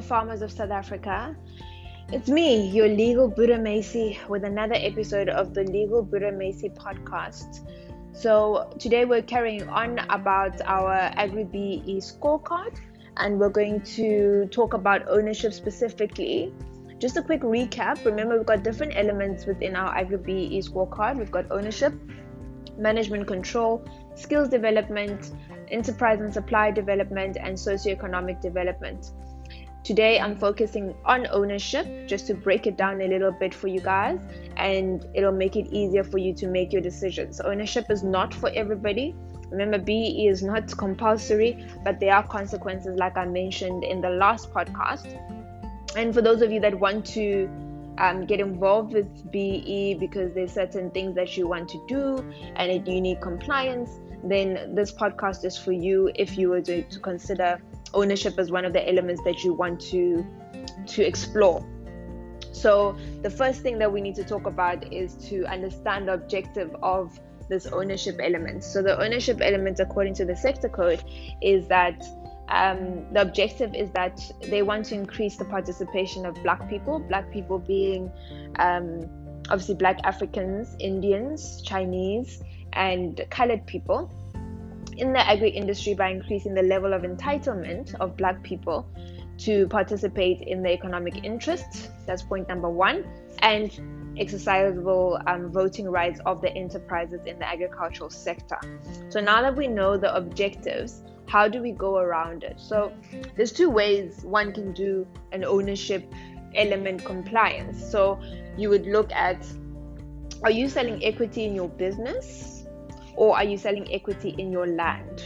Farmers of South Africa. It's me, your legal Boeremeisie, with another episode of the Legal Boeremeisie podcast. So, today we're carrying on about our Agri BE scorecard and we're going to talk about ownership specifically. Just a quick recap remember, we've got different elements within our Agri BE scorecard. We've got ownership, management control, skills development, enterprise and supply development, and socioeconomic development. Today, I'm focusing on ownership just to break it down a little bit for you guys, and it'll make it easier for you to make your decisions. Ownership is not for everybody. Remember, BE is not compulsory, but there are consequences, like I mentioned in the last podcast. And for those of you that want to um, get involved with BE because there's certain things that you want to do and you need compliance, then this podcast is for you if you were to, to consider ownership is one of the elements that you want to to explore. So the first thing that we need to talk about is to understand the objective of this ownership element. So the ownership element, according to the sector code, is that um, the objective is that they want to increase the participation of Black people. Black people being um, obviously Black Africans, Indians, Chinese, and colored people in the agri industry by increasing the level of entitlement of black people to participate in the economic interests. That's point number one. And exercisable um, voting rights of the enterprises in the agricultural sector. So now that we know the objectives, how do we go around it? So there's two ways one can do an ownership element compliance. So you would look at are you selling equity in your business? Or are you selling equity in your land?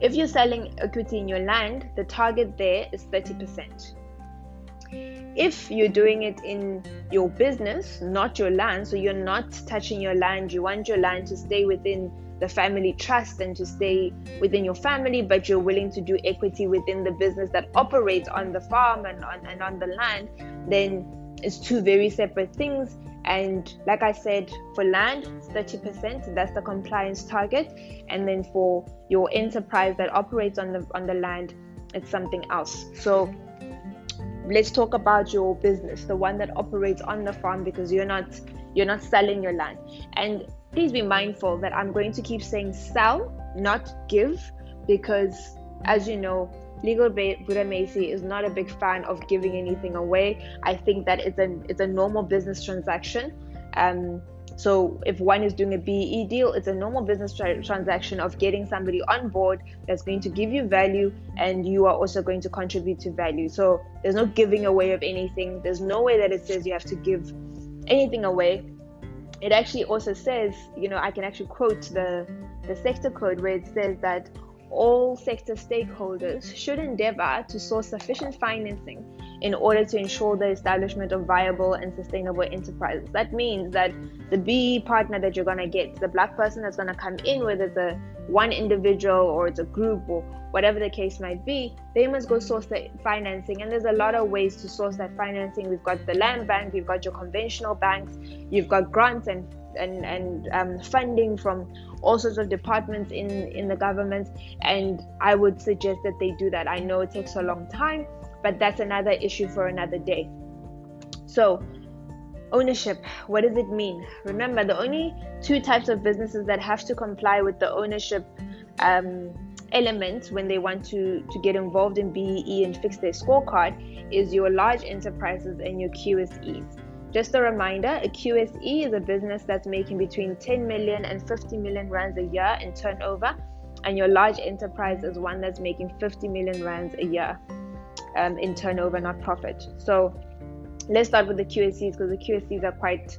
If you're selling equity in your land, the target there is 30%. If you're doing it in your business, not your land, so you're not touching your land, you want your land to stay within the family trust and to stay within your family, but you're willing to do equity within the business that operates on the farm and on, and on the land, then it's two very separate things and like I said, for land, 30%, that's the compliance target. And then for your enterprise that operates on the on the land, it's something else. So let's talk about your business, the one that operates on the farm because you're not you're not selling your land. And please be mindful that I'm going to keep saying sell, not give, because as you know, Legal Boeremeisie is not a big fan of giving anything away. I think that it's a it's a normal business transaction. Um, so if one is doing a BE deal, it's a normal business tra- transaction of getting somebody on board that's going to give you value, and you are also going to contribute to value. So there's no giving away of anything. There's no way that it says you have to give anything away. It actually also says, you know, I can actually quote the the sector code where it says that all sector stakeholders should endeavor to source sufficient financing in order to ensure the establishment of viable and sustainable enterprises. That means that the BE partner that you're going to get, the black person that's going to come in, whether it's a one individual or it's a group or whatever the case might be, they must go source the financing. And there's a lot of ways to source that financing. We've got the land bank, we've got your conventional banks, you've got grants and and, and um, funding from all sorts of departments in, in the government. And I would suggest that they do that. I know it takes a long time, but that's another issue for another day. So, ownership what does it mean? Remember, the only two types of businesses that have to comply with the ownership um, element when they want to, to get involved in BEE and fix their scorecard is your large enterprises and your QSEs. Just a reminder, a QSE is a business that's making between 10 million and 50 million rands a year in turnover, and your large enterprise is one that's making 50 million rands a year um, in turnover, not profit. So let's start with the QSEs because the QSEs are quite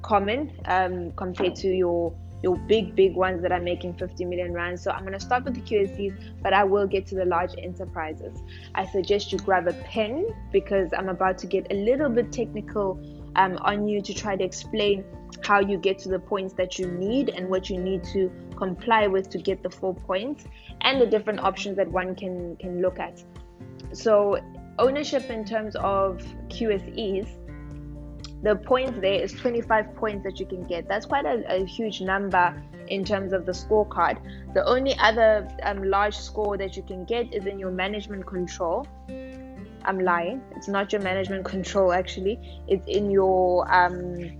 common um, compared to your your big big ones that are making 50 million rand. So i'm going to start with the qses but i will get to the large enterprises. I suggest you grab a pen because i'm about to get a little bit technical um, on you to try to explain how you get to the points that you need and what you need to comply with to get the four points and the different options that one can can look at. So ownership in terms of qses the points there is 25 points that you can get. That's quite a, a huge number in terms of the scorecard. The only other um, large score that you can get is in your management control. I'm lying. It's not your management control actually. It's in your um,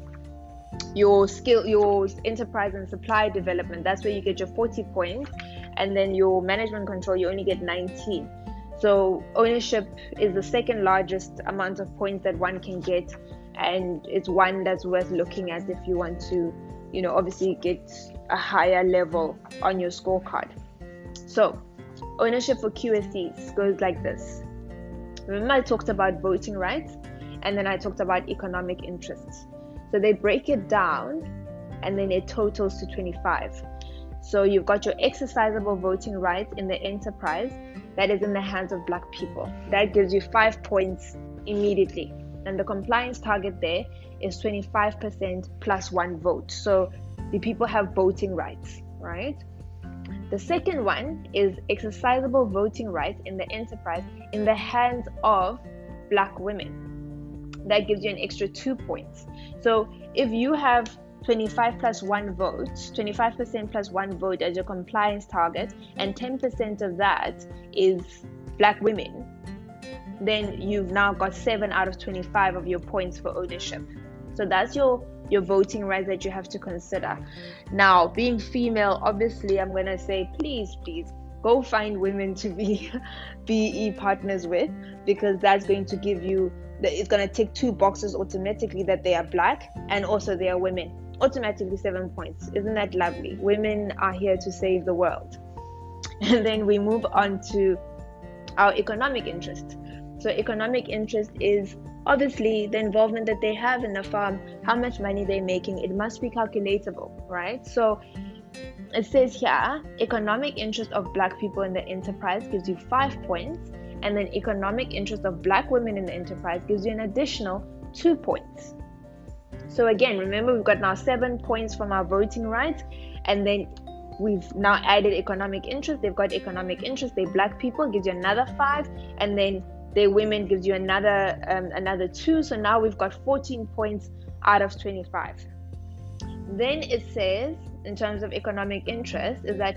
your skill, your enterprise and supply development. That's where you get your 40 points, and then your management control you only get 19. So ownership is the second largest amount of points that one can get, and it's one that's worth looking at if you want to, you know, obviously get a higher level on your scorecard. So ownership for QSEs goes like this. Remember, I talked about voting rights and then I talked about economic interests. So they break it down and then it totals to 25. So you've got your exercisable voting rights in the enterprise that is in the hands of black people. That gives you five points immediately. And the compliance target there is 25% plus one vote. So the people have voting rights, right? The second one is exercisable voting rights in the enterprise in the hands of black women. That gives you an extra two points. So if you have 25 plus one vote, 25% plus one vote as your compliance target, and 10% of that is black women, then you've now got 7 out of 25 of your points for ownership. So that's your your voting rights that you have to consider. Now, being female, obviously, I'm to say, please, please go find women to be BE partners with because that's going to give you, it's going to tick two boxes automatically that they are black and also they are women. Automatically seven points. Isn't that lovely? Women are here to save the world. And then we move on to our economic interest. So, economic interest is obviously the involvement that they have in the farm, how much money they're making, it must be calculatable, right? So it says here economic interest of black people in the enterprise gives you five points, and then economic interest of black women in the enterprise gives you an additional two points. So again, remember we've got now seven points from our voting rights, and then we've now added economic interest. They've got economic interest, they're black people, gives you another five, and then the women gives you another um, another two. So now we've got 14 points out of 25 then it says in terms of economic interest is that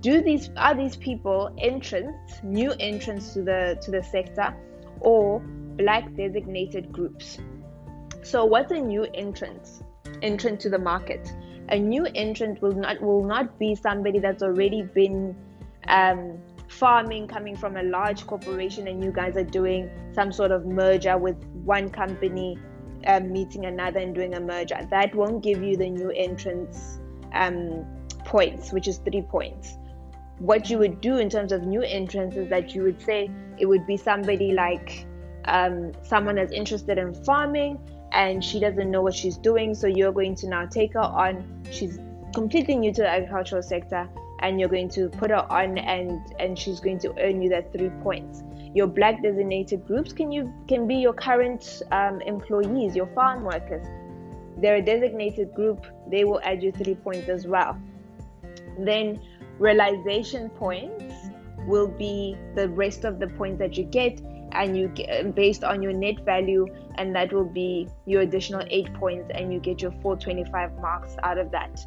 do these are these people entrants new entrants to the to the sector or black designated groups? So what's a new entrant entrant to the market? A new entrant will not will not be somebody that's already been um, farming coming from a large corporation and you guys are doing some sort of merger with one company um, meeting another and doing a merger that won't give you the new entrance um, points which is three points. What you would do in terms of new entrants is that you would say it would be somebody like um, someone that's interested in farming and she doesn't know what she's doing so you're going to now take her on. She's completely new to the agricultural sector and you're going to put her on and and she's going to earn you that three points. Your black designated groups can you can be your current um, employees your farm workers. They're a designated group. They will add you three points as well. Then realization points will be the rest of the points that you get and you get based on your net value and that will be your additional eight points and you get your 425 marks out of that.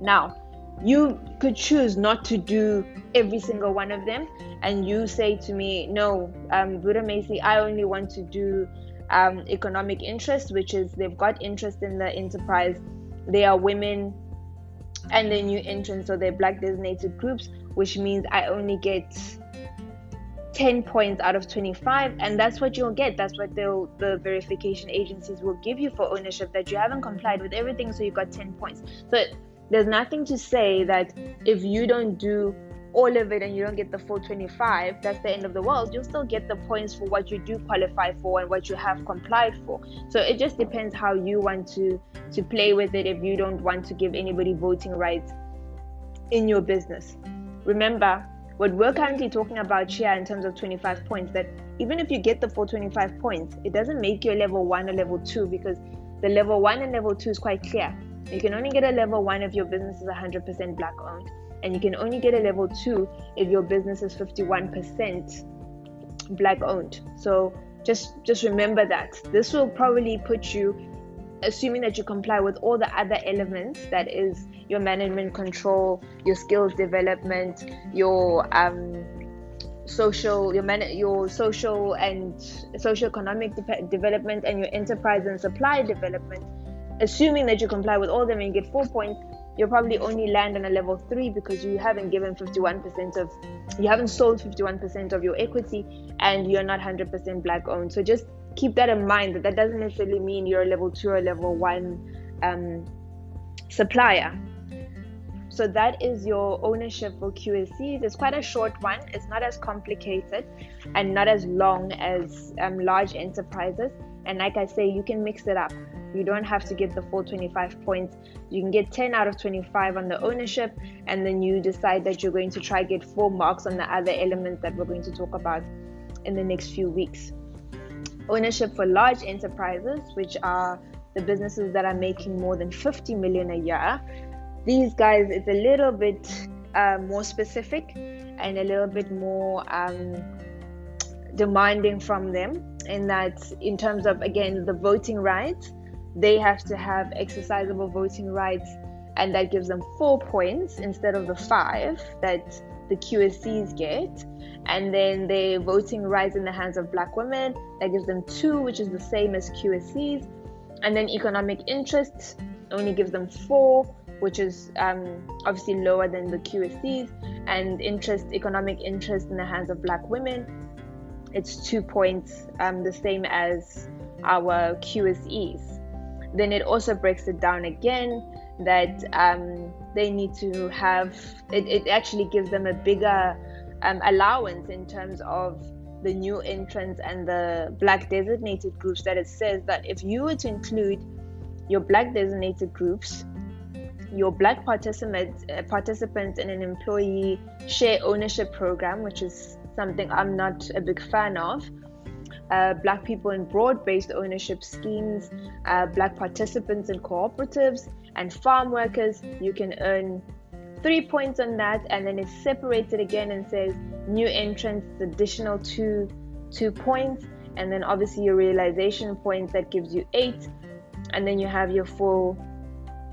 Now you could choose not to do every single one of them. And you say to me no um, Boeremeisie i only want to do um, economic interest which is they've got interest in the enterprise. They are women. And the new entrants so they're black designated groups which means i only get 10 points out of 25 and that's what you'll get. That's what the the verification agencies will give you for ownership that you haven't complied with everything so you got 10 points. So there's nothing to say that if you don't do all of it and you don't get the full 25 that's the end of the world. You'll still get the points for what you do qualify for and what you have complied for. So it just depends how you want to to play with it if you don't want to give anybody voting rights in your business. Remember what we're currently talking about here in terms of 25 points that even if you get the full 25 points it doesn't make you a level 1 or level 2 because the level 1 and level 2 is quite clear you can only get a level one if your business is 100% black owned, and you can only get a level two if your business is 51% black owned. So just just remember that this will probably put you assuming that you comply with all the other elements that is your management control your skills development your um social your man, your social and socio-economic de- development and your enterprise and supply development assuming that you comply with all of them and get four points you'll probably only land on a level three because you haven't given 51% of you haven't sold 51% of your equity and you're not 100% black owned so just keep that in mind that that doesn't necessarily mean you're a level two or level one um, supplier so that is your ownership for QSEs. It's quite a short one. It's not as complicated and not as long as um, large enterprises. And like I say, you can mix it up. You don't have to get the full 25 points. You can get 10 out of 25 on the ownership, and then you decide that you're going to try get four marks on the other elements that we're going to talk about in the next few weeks. Ownership for large enterprises, which are the businesses that are making more than 50 million a year, these guys it's a little bit uh, more specific and a little bit more um, demanding from them in that in terms of again the voting rights they have to have exercisable voting rights and that gives them four points instead of the five that the QSEs get. And then the voting rights in the hands of black women that gives them two which is the same as QSEs and then economic interest only gives them four which is um, obviously lower than the QSCs, and interest, economic interest in the hands of black women, it's two points, um, the same as our QSEs. Then it also breaks it down again that um, they need to have, it, it actually gives them a bigger um, allowance in terms of the new entrants and the black designated groups that it says that if you were to include your black designated groups your black participants uh, participants in an employee share ownership program, which is something I'm not a big fan of. Uh, black people in broad-based ownership schemes, uh, black participants in cooperatives, and farm workers. You can earn three points on that, and then it's separated again and says new entrants additional two two points, and then obviously your realization points that gives you eight, and then you have your full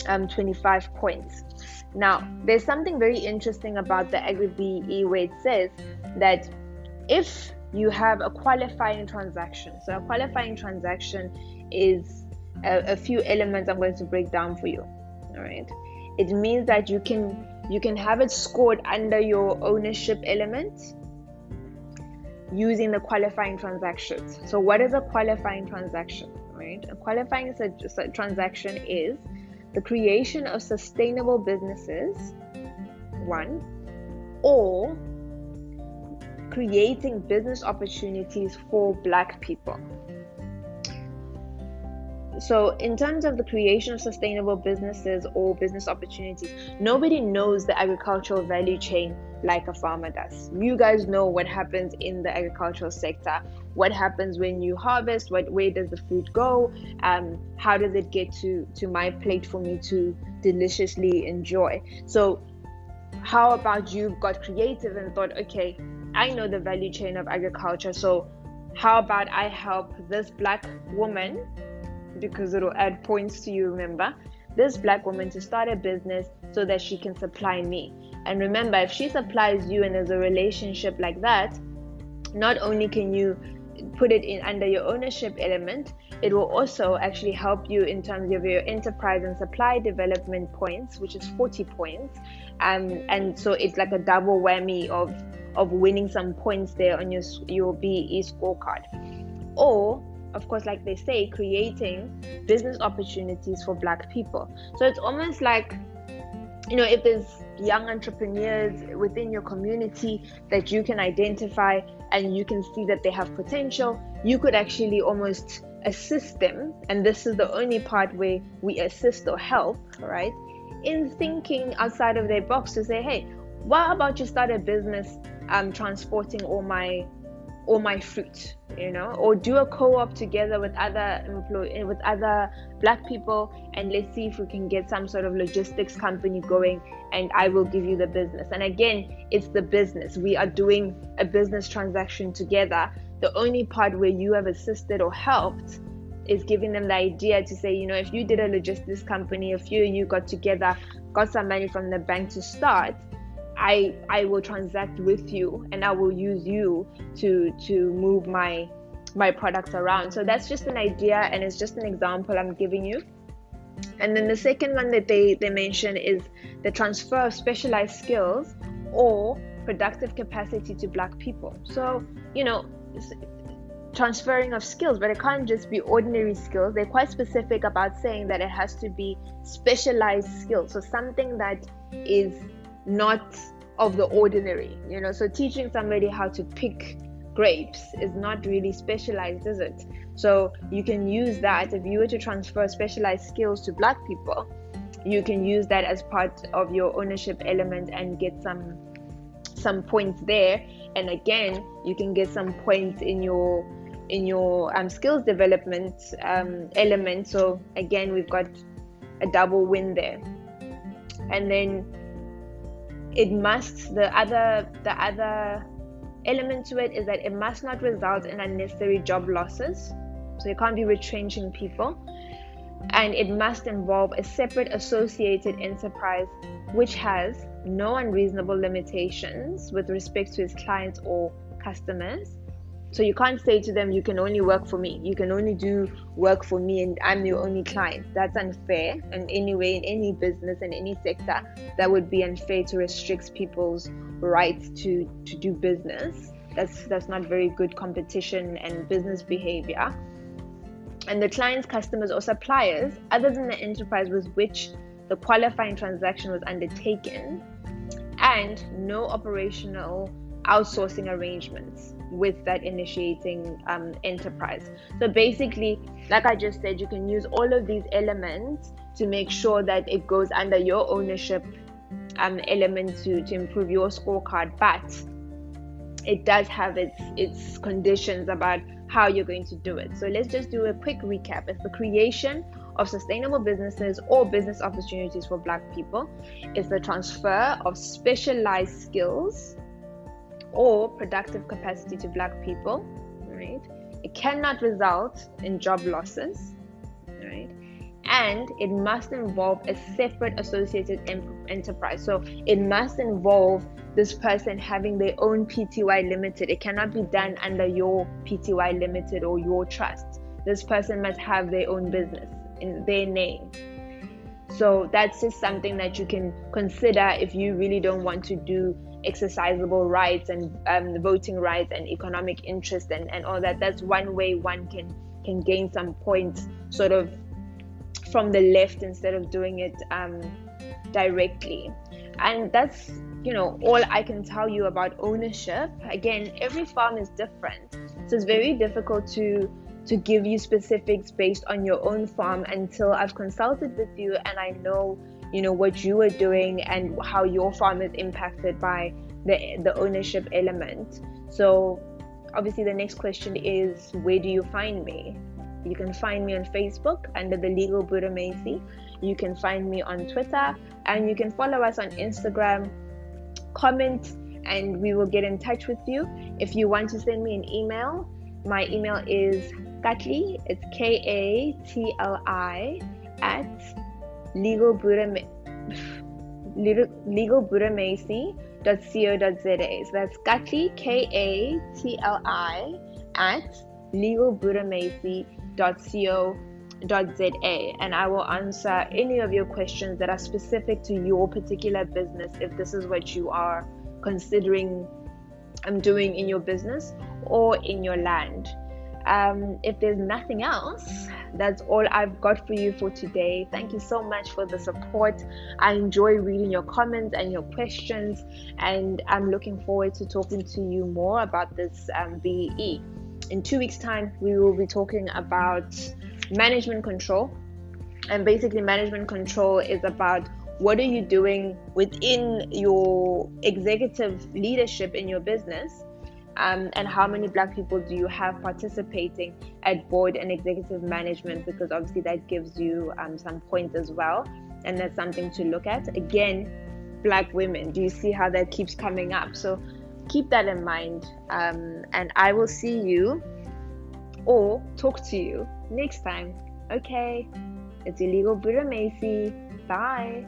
um, 25 points. Now, there's something very interesting about the Agri BE where it says that if you have a qualifying transaction, so a qualifying transaction is a, a few elements I'm going to break down for you. All right, it means that you can you can have it scored under your ownership element using the qualifying transactions. So, what is a qualifying transaction? Right, a qualifying transaction is the creation of sustainable businesses, one, or creating business opportunities for black people. So, in terms of the creation of sustainable businesses or business opportunities, nobody knows the agricultural value chain like a farmer does. You guys know what happens in the agricultural sector. What happens when you harvest? What where does the food go? Um, how does it get to to my plate for me to deliciously enjoy? So, how about you got creative and thought, okay, I know the value chain of agriculture, so how about I help this black woman because it'll add points to you, remember? This black woman to start a business so that she can supply me. And remember, if she supplies you and there's a relationship like that, not only can you put it in under your ownership element, it will also actually help you in terms of your enterprise and supply development points, which is 40 points. Um, and so it's like a double whammy of of winning some points there on your your BE scorecard. Or of course, like they say, creating business opportunities for black people. So it's almost like you know, if there's young entrepreneurs within your community that you can identify and you can see that they have potential, you could actually almost assist them. And this is the only part where we assist or help, right? In thinking outside of their box to say, hey, what about you start a business um, transporting all my all my fruit you know or do a co-op together with other employee with other black people and let's see if we can get some sort of logistics company going and i will give you the business and again it's the business we are doing a business transaction together the only part where you have assisted or helped is giving them the idea to say you know if you did a logistics company a few of you got together got some money from the bank to start I I will transact with you and I will use you to to move my my products around. So that's just an idea and it's just an example I'm giving you. And then the second one that they, they mention is the transfer of specialized skills or productive capacity to black people. So, you know, transferring of skills, but it can't just be ordinary skills. They're quite specific about saying that it has to be specialized skills. So something that is not of the ordinary, you know. So teaching somebody how to pick grapes is not really specialized, is it? So you can use that if you were to transfer specialized skills to black people, you can use that as part of your ownership element and get some some points there. And again, you can get some points in your in your um, skills development um, element. So again, we've got a double win there. And then it must the other the other element to it is that it must not result in unnecessary job losses. So you can't be retrenching people. And it must involve a separate associated enterprise which has no unreasonable limitations with respect to its clients or customers so you can't say to them, you can only work for me. You can only do work for me and I'm your only client. That's unfair. And anyway, in any business in any sector, that would be unfair to restrict people's rights to, to do business. That's that's not very good competition and business behavior. And the client's customers or suppliers, other than the enterprise with which the qualifying transaction was undertaken, and no operational outsourcing arrangements with that initiating um, enterprise. So basically, like I just said, you can use all of these elements to make sure that it goes under your ownership um, element to, to improve your scorecard. But it does have its its conditions about how you're going to do it. So let's just do a quick recap. It's the creation of sustainable businesses or business opportunities for black people. It's the transfer of specialized skills or productive capacity to black people, right? It cannot result in job losses, right? And it must involve a separate associated em- enterprise. So it must involve this person having their own PTY limited. It cannot be done under your PTY limited or your trust. This person must have their own business in their name. So that's just something that you can consider if you really don't want to do exercisable rights and um, voting rights and economic interest and, and all that. That's one way one can can gain some points sort of from the left instead of doing it um, directly. And that's you know all I can tell you about ownership. Again, every farm is different, so it's very difficult to to give you specifics based on your own farm until I've consulted with you and I know you know what you are doing and how your farm is impacted by the the ownership element so obviously the next question is where do you find me you can find me on facebook under the legal Boeremeisie you can find me on twitter. And you can follow us on instagram. Comment and we will get in touch with you. If you want to send me an email my email is katli it's k-a-t-l-i at legal Buddha legal Boeremeisie.co.za. So that's Katli K A T L I at legal Macy.co.za and I will answer any of your questions that are specific to your particular business if this is what you are considering um, doing in your business or in your land. Um, if there's nothing else, that's all I've got for you for today. Thank you so much for the support. I enjoy reading your comments and your questions, and I'm looking forward to talking to you more about this um, BE. In two weeks' time, we will be talking about management control. And basically, management control is about what are you doing within your executive leadership in your business um, and how many black people do you have participating at board and executive management because obviously that gives you um, some points as well and that's something to look at again black women do you see how that keeps coming up so keep that in mind um, and i will see you or talk to you next time. Okay. It's illegal Boeremeisie. Bye